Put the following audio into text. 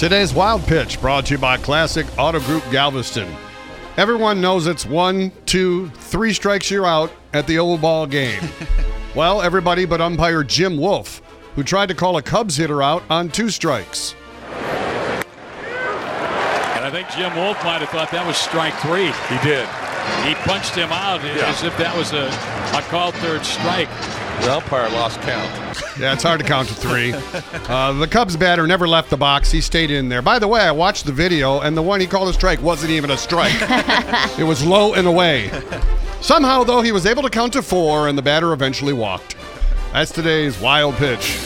Today's Wild Pitch brought to you by Classic Auto Group Galveston. Everyone knows it's one, two, three strikes you're out at the old ball game. well, everybody but umpire Jim Wolf, who tried to call a Cubs hitter out on two strikes. And I think Jim Wolf might have thought that was strike three. He did. He punched him out Yeah. as if that was a, a called third strike. The umpire lost count. Yeah, it's hard to count to three. Uh, the Cubs batter never left the box. He stayed in there. By the way, I watched the video, and the one he called a strike wasn't even a strike. it was low and away. Somehow, though, he was able to count to four, and the batter eventually walked. That's today's wild pitch.